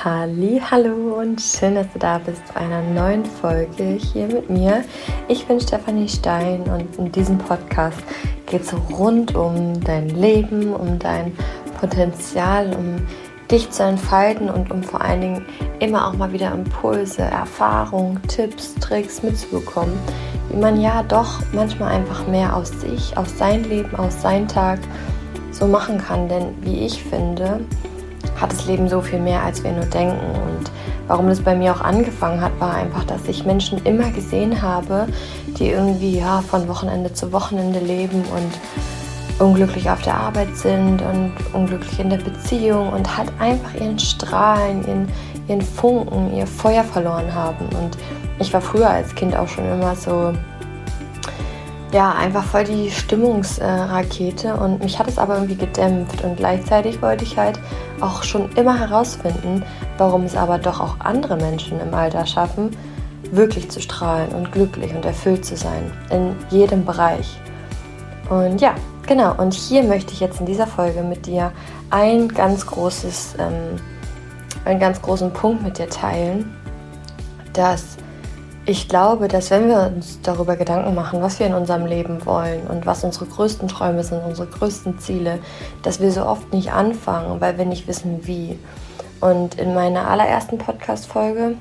Hallo und schön, dass du da bist bei einer neuen Folge hier mit mir. Ich bin Stefanie Stein und in diesem Podcast geht es rund um dein Leben, um dein Potenzial, um dich zu entfalten und um vor allen Dingen immer auch mal wieder Impulse, Erfahrungen, Tipps, Tricks mitzubekommen, wie man ja doch manchmal einfach mehr aus sich, aus sein Leben, aus seinem Tag so machen kann. Denn wie ich finde, hat das Leben so viel mehr, als wir nur denken. Und warum das bei mir auch angefangen hat, war einfach, dass ich Menschen immer gesehen habe, die irgendwie ja, von Wochenende zu Wochenende leben und unglücklich auf der Arbeit sind und unglücklich in der Beziehung und halt einfach ihren Strahlen, ihren, ihren Funken, ihr Feuer verloren haben. Und ich war früher als Kind auch schon immer so ja, einfach voll die Stimmungsrakete. Und mich hat es aber irgendwie gedämpft. Und gleichzeitig wollte ich halt auch schon immer herausfinden, warum es aber doch auch andere Menschen im Alter schaffen, wirklich zu strahlen und glücklich und erfüllt zu sein in jedem Bereich. Und ja, genau, und hier möchte ich jetzt in dieser Folge mit dir ein ganz großes, ähm, einen ganz großen Punkt mit dir teilen, dass ich glaube, dass wenn wir uns darüber Gedanken machen, was wir in unserem Leben wollen und was unsere größten Träume sind, unsere größten Ziele, dass wir so oft nicht anfangen, weil wir nicht wissen, wie. Und in meiner allerersten Podcast-Folge,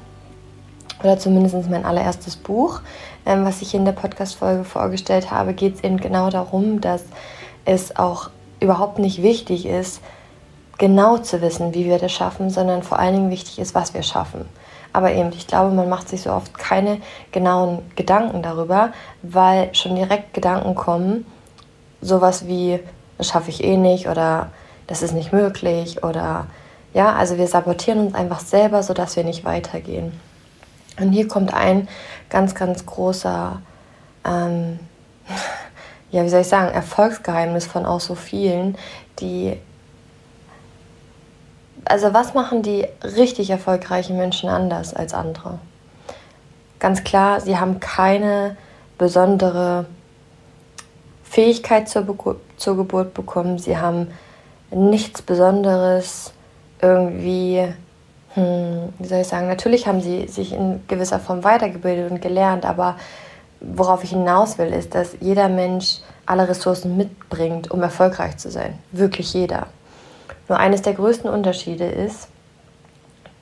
oder zumindest mein allererstes Buch, ähm, was ich in der Podcast-Folge vorgestellt habe, geht es eben genau darum, dass es auch überhaupt nicht wichtig ist, genau zu wissen, wie wir das schaffen, sondern vor allen Dingen wichtig ist, was wir schaffen. Aber eben, ich glaube, man macht sich so oft keine genauen Gedanken darüber, weil schon direkt Gedanken kommen, sowas wie, das schaffe ich eh nicht oder das ist nicht möglich oder ja, also wir sabotieren uns einfach selber, sodass wir nicht weitergehen. Und hier kommt ein ganz, ganz großer, ähm, ja, wie soll ich sagen, Erfolgsgeheimnis von auch so vielen, die also was machen die richtig erfolgreichen Menschen anders als andere? Ganz klar, sie haben keine besondere Fähigkeit zur, Be zur Geburt bekommen. Sie haben nichts Besonderes irgendwie, hm, wie soll ich sagen, natürlich haben sie sich in gewisser Form weitergebildet und gelernt, aber worauf ich hinaus will, ist, dass jeder Mensch alle Ressourcen mitbringt, um erfolgreich zu sein. Wirklich jeder. Nur eines der größten Unterschiede ist,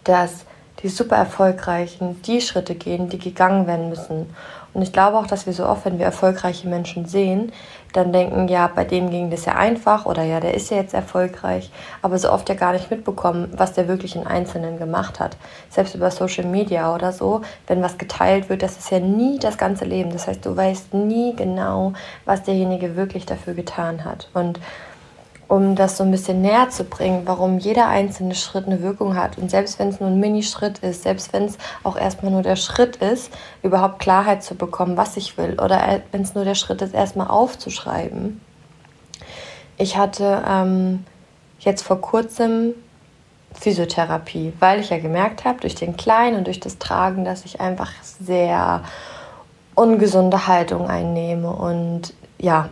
dass die super erfolgreichen die Schritte gehen, die gegangen werden müssen. Und ich glaube auch, dass wir so oft, wenn wir erfolgreiche Menschen sehen, dann denken, ja, bei dem ging das ja einfach oder ja, der ist ja jetzt erfolgreich, aber so oft ja gar nicht mitbekommen, was der wirklich in Einzelnen gemacht hat. Selbst über Social Media oder so, wenn was geteilt wird, das ist ja nie das ganze Leben. Das heißt, du weißt nie genau, was derjenige wirklich dafür getan hat. Und um das so ein bisschen näher zu bringen, warum jeder einzelne Schritt eine Wirkung hat. Und selbst wenn es nur ein Mini-Schritt ist, selbst wenn es auch erstmal nur der Schritt ist, überhaupt Klarheit zu bekommen, was ich will, oder wenn es nur der Schritt ist, erstmal aufzuschreiben. Ich hatte ähm, jetzt vor kurzem Physiotherapie, weil ich ja gemerkt habe, durch den Kleinen und durch das Tragen, dass ich einfach sehr ungesunde Haltung einnehme und ja,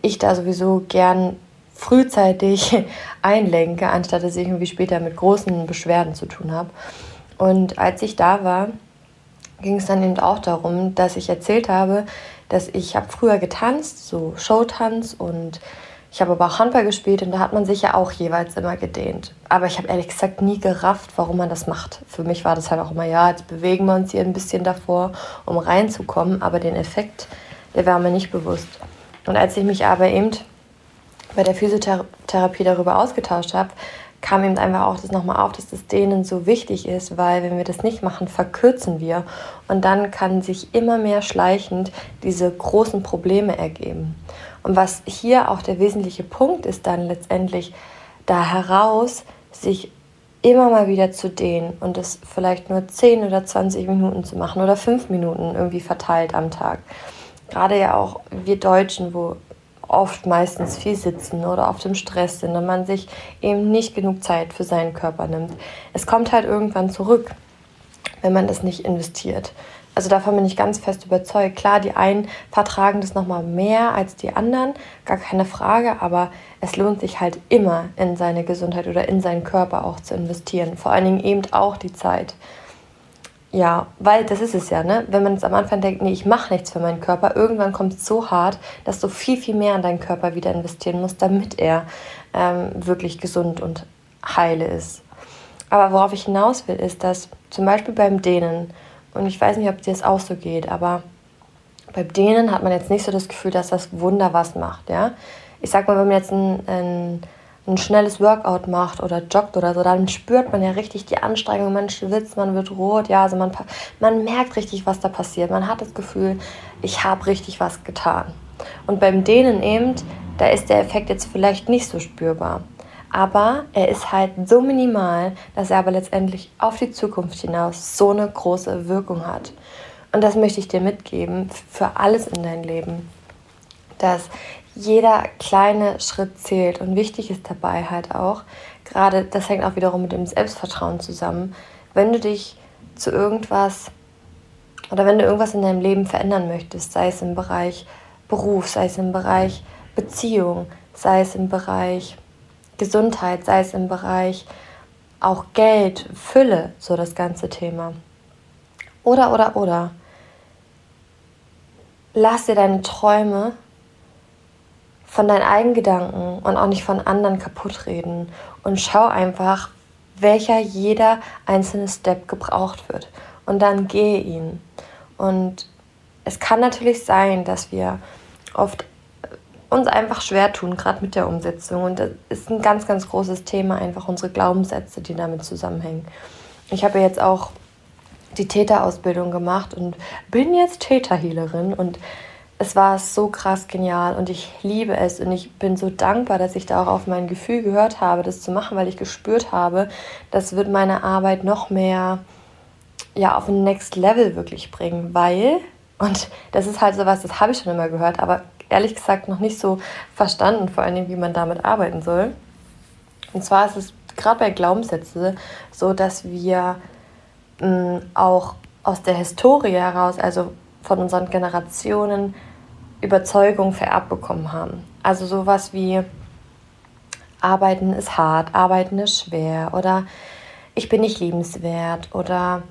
ich da sowieso gern frühzeitig einlenke, anstatt dass ich irgendwie später mit großen Beschwerden zu tun habe. Und als ich da war, ging es dann eben auch darum, dass ich erzählt habe, dass ich habe früher getanzt, so Showtanz und ich habe aber auch Handball gespielt und da hat man sich ja auch jeweils immer gedehnt. Aber ich habe ehrlich gesagt nie gerafft, warum man das macht. Für mich war das halt auch immer, ja, jetzt bewegen wir uns hier ein bisschen davor, um reinzukommen, aber den Effekt, der war mir nicht bewusst. Und als ich mich aber eben bei der Physiotherapie darüber ausgetauscht habe, kam eben einfach auch das nochmal auf, dass das denen so wichtig ist, weil wenn wir das nicht machen, verkürzen wir und dann kann sich immer mehr schleichend diese großen Probleme ergeben. Und was hier auch der wesentliche Punkt ist, dann letztendlich da heraus, sich immer mal wieder zu dehnen und es vielleicht nur 10 oder 20 Minuten zu machen oder 5 Minuten irgendwie verteilt am Tag. Gerade ja auch wir Deutschen, wo oft meistens viel sitzen oder auf dem Stress sind und man sich eben nicht genug Zeit für seinen Körper nimmt. Es kommt halt irgendwann zurück, wenn man das nicht investiert. Also davon bin ich ganz fest überzeugt. Klar, die einen vertragen das nochmal mehr als die anderen, gar keine Frage, aber es lohnt sich halt immer in seine Gesundheit oder in seinen Körper auch zu investieren. Vor allen Dingen eben auch die Zeit. Ja, weil das ist es ja, ne? Wenn man es am Anfang denkt, nee, ich mache nichts für meinen Körper, irgendwann kommt es so hart, dass du viel, viel mehr in deinen Körper wieder investieren musst, damit er ähm, wirklich gesund und heile ist. Aber worauf ich hinaus will, ist, dass zum Beispiel beim Dehnen, und ich weiß nicht, ob dir das auch so geht, aber beim Dehnen hat man jetzt nicht so das Gefühl, dass das Wunder was macht, ja. Ich sag mal, wenn man jetzt ein, ein, ein schnelles Workout macht oder joggt oder so, dann spürt man ja richtig die Anstrengung, man schwitzt, man wird rot, ja, also man, man merkt richtig, was da passiert. Man hat das Gefühl, ich habe richtig was getan. Und beim Dehnen eben, da ist der Effekt jetzt vielleicht nicht so spürbar aber er ist halt so minimal, dass er aber letztendlich auf die Zukunft hinaus so eine große Wirkung hat. Und das möchte ich dir mitgeben für alles in dein Leben, dass jeder kleine Schritt zählt und wichtig ist dabei halt auch, gerade das hängt auch wiederum mit dem Selbstvertrauen zusammen, wenn du dich zu irgendwas oder wenn du irgendwas in deinem Leben verändern möchtest, sei es im Bereich Beruf, sei es im Bereich Beziehung, sei es im Bereich Gesundheit, sei es im Bereich auch Geld, Fülle, so das ganze Thema. Oder, oder, oder. Lass dir deine Träume von deinen eigenen Gedanken und auch nicht von anderen kaputt reden und schau einfach, welcher jeder einzelne Step gebraucht wird. Und dann gehe ihn. Und es kann natürlich sein, dass wir oft uns einfach schwer tun, gerade mit der Umsetzung. Und das ist ein ganz, ganz großes Thema, einfach unsere Glaubenssätze, die damit zusammenhängen. Ich habe jetzt auch die Täterausbildung gemacht und bin jetzt Täterhealerin und es war so krass genial und ich liebe es und ich bin so dankbar, dass ich da auch auf mein Gefühl gehört habe, das zu machen, weil ich gespürt habe, das wird meine Arbeit noch mehr ja auf ein Next Level wirklich bringen, weil und das ist halt sowas, das habe ich schon immer gehört, aber ehrlich gesagt noch nicht so verstanden, vor allem wie man damit arbeiten soll. Und zwar ist es gerade bei Glaubenssätzen so, dass wir mh, mm, auch aus der Historie heraus, also von unseren Generationen, Überzeugung vererbt bekommen haben. Also sowas wie Arbeiten ist hart, Arbeiten ist schwer oder ich bin nicht liebenswert oder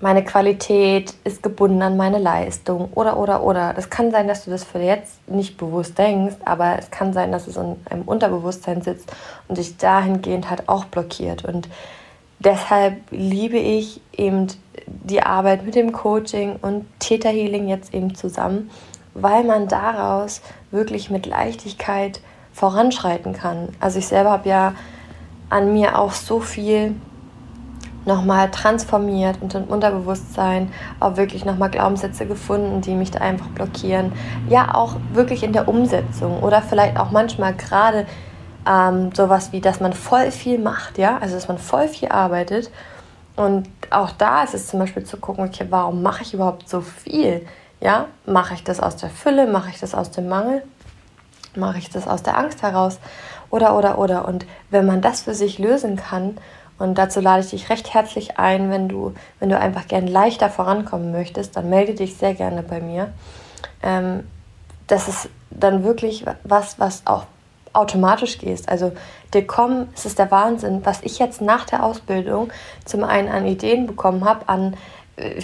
meine Qualität ist gebunden an meine Leistung oder oder oder. Das kann sein, dass du das für jetzt nicht bewusst denkst, aber es kann sein, dass es in einem Unterbewusstsein sitzt und dich dahingehend halt auch blockiert. Und deshalb liebe ich eben die Arbeit mit dem Coaching und Theta Healing jetzt eben zusammen, weil man daraus wirklich mit Leichtigkeit voranschreiten kann. Also ich selber habe ja an mir auch so viel nochmal transformiert und im Unterbewusstsein auch wirklich nochmal Glaubenssätze gefunden, die mich da einfach blockieren. Ja, auch wirklich in der Umsetzung oder vielleicht auch manchmal gerade ähm, sowas wie, dass man voll viel macht, ja, also dass man voll viel arbeitet. Und auch da ist es zum Beispiel zu gucken, okay, warum mache ich überhaupt so viel? Ja, mache ich das aus der Fülle, mache ich das aus dem Mangel, mache ich das aus der Angst heraus oder oder oder. Und wenn man das für sich lösen kann und dazu lade ich dich recht herzlich ein, wenn du, wenn du einfach gern leichter vorankommen möchtest, dann melde dich sehr gerne bei mir. Ähm, das ist dann wirklich was, was auch automatisch gehst. Also dir kommen, es ist der Wahnsinn, was ich jetzt nach der Ausbildung zum einen an Ideen bekommen habe, an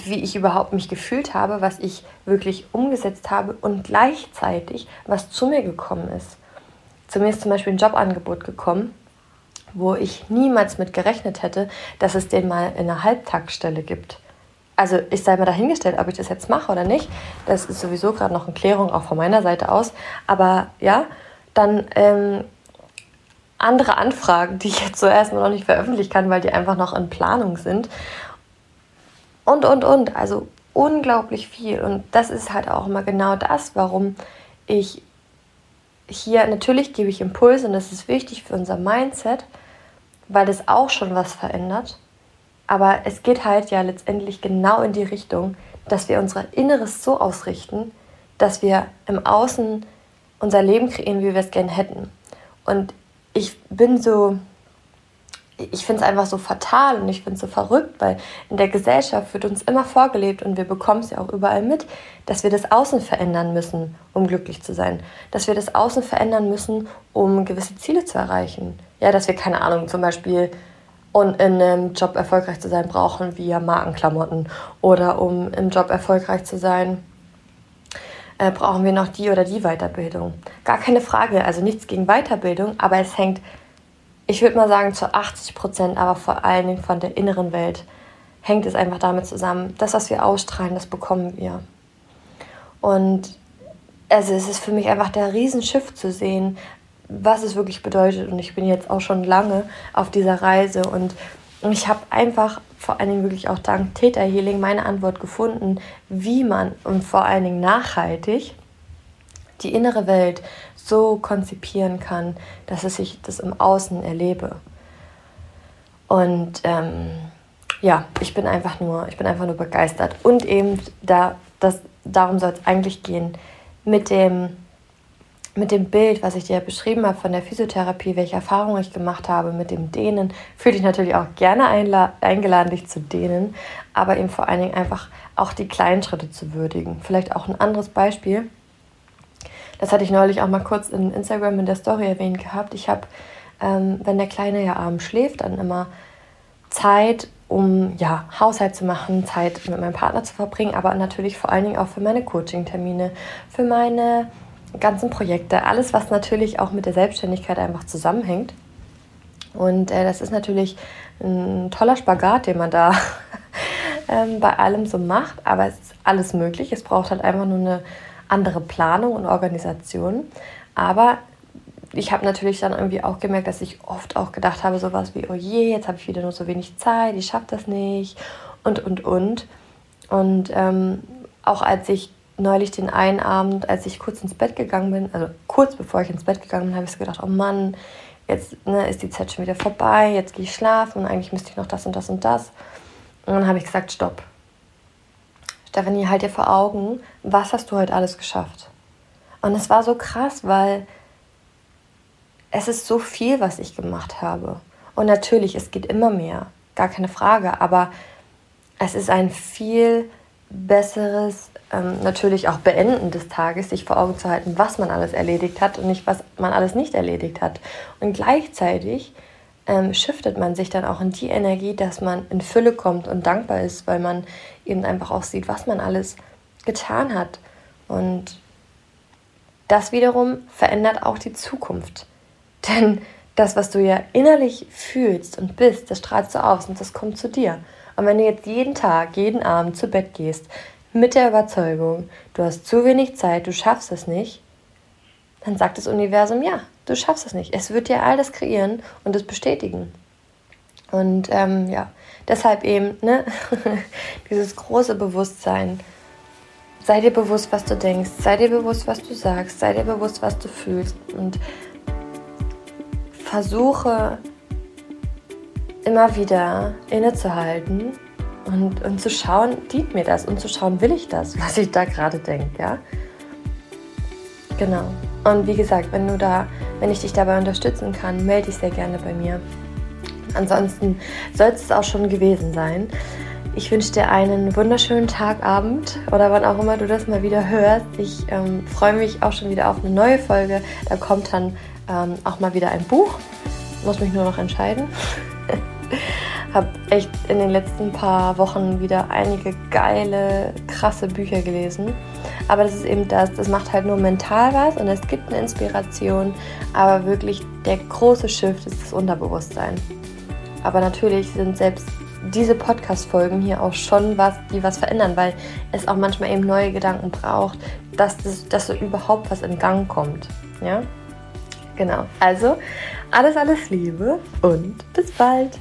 wie ich überhaupt mich gefühlt habe, was ich wirklich umgesetzt habe und gleichzeitig, was zu mir gekommen ist. Zu mir ist zum Beispiel ein Jobangebot gekommen, wo ich niemals mit gerechnet hätte, dass es den mal in einer Halbtagsstelle gibt. Also ich sei mal dahingestellt, ob ich das jetzt mache oder nicht. Das ist sowieso gerade noch in Klärung, auch von meiner Seite aus. Aber ja, dann ähm, andere Anfragen, die ich jetzt so erstmal noch nicht veröffentlichen kann, weil die einfach noch in Planung sind. Und, und, und. Also unglaublich viel. Und das ist halt auch immer genau das, warum ich hier, natürlich gebe ich Impulse und das ist wichtig für unser Mindset, weil das auch schon was verändert. Aber es geht halt ja letztendlich genau in die Richtung, dass wir unser Inneres so ausrichten, dass wir im Außen unser Leben kreieren, wie wir es gerne hätten. Und ich bin so ich finde es einfach so fatal und ich finde es so verrückt, weil in der Gesellschaft wird uns immer vorgelebt und wir bekommen es ja auch überall mit, dass wir das Außen verändern müssen, um glücklich zu sein. Dass wir das Außen verändern müssen, um gewisse Ziele zu erreichen. Ja, dass wir, keine Ahnung, zum Beispiel in einem Job erfolgreich zu sein, brauchen wir Markenklamotten. Oder um im Job erfolgreich zu sein, äh, brauchen wir noch die oder die Weiterbildung. Gar keine Frage, also nichts gegen Weiterbildung, aber es hängt ich würde mal sagen zu 80 Prozent, aber vor allen Dingen von der inneren Welt hängt es einfach damit zusammen. Das, was wir ausstrahlen, das bekommen wir. Und also es ist für mich einfach der Riesenschiff zu sehen, was es wirklich bedeutet. Und ich bin jetzt auch schon lange auf dieser Reise und ich habe einfach vor allen Dingen wirklich auch dank Theta Healing meine Antwort gefunden, wie man und vor allen Dingen nachhaltig die innere Welt so konzipieren kann, dass es sich das im Außen erlebe. Und ähm, ja, ich bin einfach nur, ich bin einfach nur begeistert. Und eben da, das, darum soll es eigentlich gehen, mit dem, mit dem Bild, was ich dir beschrieben habe von der Physiotherapie, welche Erfahrungen ich gemacht habe mit dem Dehnen, fühle ich natürlich auch gerne eingeladen, dich zu dehnen, aber eben vor allen Dingen einfach auch die kleinen Schritte zu würdigen. Vielleicht auch ein anderes Beispiel das hatte ich neulich auch mal kurz in Instagram in der Story erwähnt gehabt. Ich habe, ähm, wenn der Kleine ja abends schläft, dann immer Zeit, um ja, Haushalt zu machen, Zeit mit meinem Partner zu verbringen, aber natürlich vor allen Dingen auch für meine Coaching-Termine, für meine ganzen Projekte, alles, was natürlich auch mit der Selbstständigkeit einfach zusammenhängt. Und äh, das ist natürlich ein toller Spagat, den man da ähm, bei allem so macht, aber es ist alles möglich. Es braucht halt einfach nur eine andere Planung und Organisation. Aber ich habe natürlich dann irgendwie auch gemerkt, dass ich oft auch gedacht habe, sowas wie, oh je, jetzt habe ich wieder nur so wenig Zeit, ich schaffe das nicht und, und, und. Und ähm, auch als ich neulich den einen Abend, als ich kurz ins Bett gegangen bin, also kurz bevor ich ins Bett gegangen bin, habe ich so gedacht, oh Mann, jetzt ne, ist die Zeit schon wieder vorbei, jetzt gehe ich schlafen und eigentlich müsste ich noch das und das und das. Und dann habe ich gesagt, stopp, Stefanie, halt dir vor Augen, was hast du heute alles geschafft? Und es war so krass, weil es ist so viel, was ich gemacht habe. Und natürlich, es geht immer mehr, gar keine Frage, aber es ist ein viel besseres, ähm, natürlich auch Beenden des Tages, sich vor Augen zu halten, was man alles erledigt hat und nicht, was man alles nicht erledigt hat. Und gleichzeitig ähm, shiftet man sich dann auch in die Energie, dass man in Fülle kommt und dankbar ist, weil man eben einfach auch sieht, was man alles getan hat. Und das wiederum verändert auch die Zukunft. Denn das, was du ja innerlich fühlst und bist, das strahlst du aus und das kommt zu dir. Und wenn du jetzt jeden Tag, jeden Abend zu Bett gehst, mit der Überzeugung, du hast zu wenig Zeit, du schaffst es nicht, dann sagt das Universum, ja, du schaffst es nicht. Es wird dir all das kreieren und es bestätigen. Und ähm, ja, deshalb eben ne, dieses große Bewusstsein. Sei dir bewusst, was du denkst. Sei dir bewusst, was du sagst. Sei dir bewusst, was du fühlst. Und versuche immer wieder innezuhalten und, und zu schauen, dient mir das und zu schauen, will ich das, was ich da gerade denke. Ja? Genau. Und wie gesagt, wenn du da, wenn ich dich dabei unterstützen kann, melde dich sehr gerne bei mir. Ansonsten soll es auch schon gewesen sein. Ich wünsche dir einen wunderschönen Tag, Abend oder wann auch immer du das mal wieder hörst. Ich ähm, freue mich auch schon wieder auf eine neue Folge. Da kommt dann ähm, auch mal wieder ein Buch. Muss mich nur noch entscheiden. habe echt in den letzten paar Wochen wieder einige geile, krasse Bücher gelesen. Aber das ist eben das, das macht halt nur mental was und es gibt eine Inspiration, aber wirklich der große Shift ist das Unterbewusstsein. Aber natürlich sind selbst diese Podcast-Folgen hier auch schon was, die was verändern, weil es auch manchmal eben neue Gedanken braucht, dass, das, dass so überhaupt was in Gang kommt. Ja? Genau. Also, alles, alles Liebe und bis bald.